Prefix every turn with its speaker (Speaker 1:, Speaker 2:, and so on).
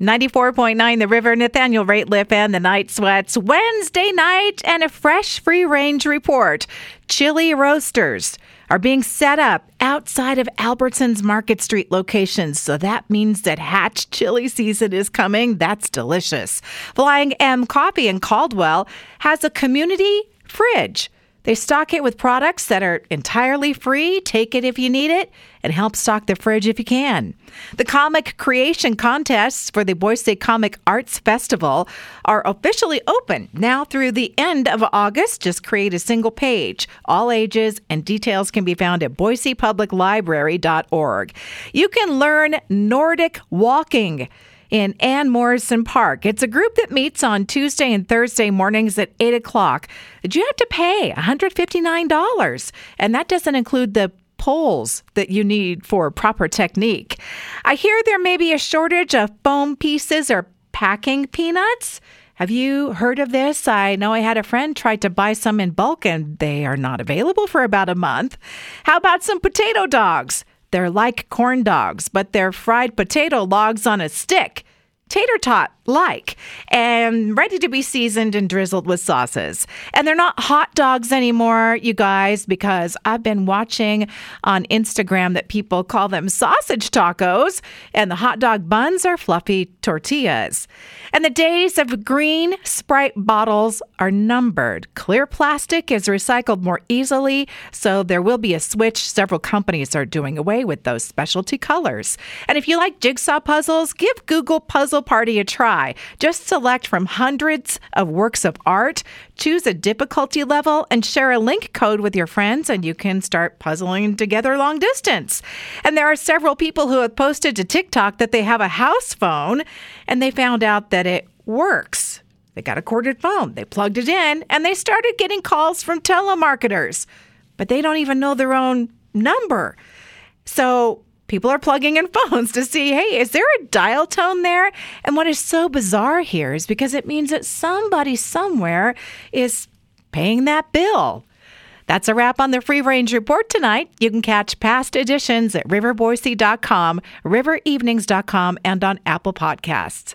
Speaker 1: 94.9 The River, Nathaniel Rateliff and the Night Sweats. Wednesday night and a fresh free range report. Chili roasters are being set up outside of Albertsons Market Street locations. So that means that hatch chili season is coming. That's delicious. Flying M Coffee in Caldwell has a community fridge. They stock it with products that are entirely free. Take it if you need it and help stock the fridge if you can. The comic creation contests for the Boise Comic Arts Festival are officially open now through the end of August. Just create a single page, all ages, and details can be found at boisepubliclibrary.org. You can learn Nordic walking in Ann Morrison Park. It's a group that meets on Tuesday and Thursday mornings at 8 o'clock. You have to pay $159, and that doesn't include the poles that you need for proper technique. I hear there may be a shortage of foam pieces or packing peanuts. Have you heard of this? I know I had a friend try to buy some in bulk and they are not available for about a month. How about some potato dogs? They're like corn dogs, but they're fried potato logs on a stick. Tater tot like and ready to be seasoned and drizzled with sauces. And they're not hot dogs anymore, you guys, because I've been watching on Instagram that people call them sausage tacos, and the hot dog buns are fluffy tortillas. And the days of green Sprite bottles are numbered. Clear plastic is recycled more easily, so there will be a switch. Several companies are doing away with those specialty colors. And if you like jigsaw puzzles, give Google Puzzle Party a try. Just select from hundreds of works of art, choose a difficulty level, and share a link code with your friends, and you can start puzzling together long distance. And there are several people who have posted to TikTok that they have a house phone and they found out that it works. They got a corded phone, they plugged it in, and they started getting calls from telemarketers, but they don't even know their own number. So people are plugging in phones to see, hey, is there a dial tone there? And what is so bizarre here is because it means that somebody somewhere is paying that bill. That's a wrap on the Free Range Report tonight. You can catch past editions at riverboise.com, riverevenings.com, and on Apple Podcasts.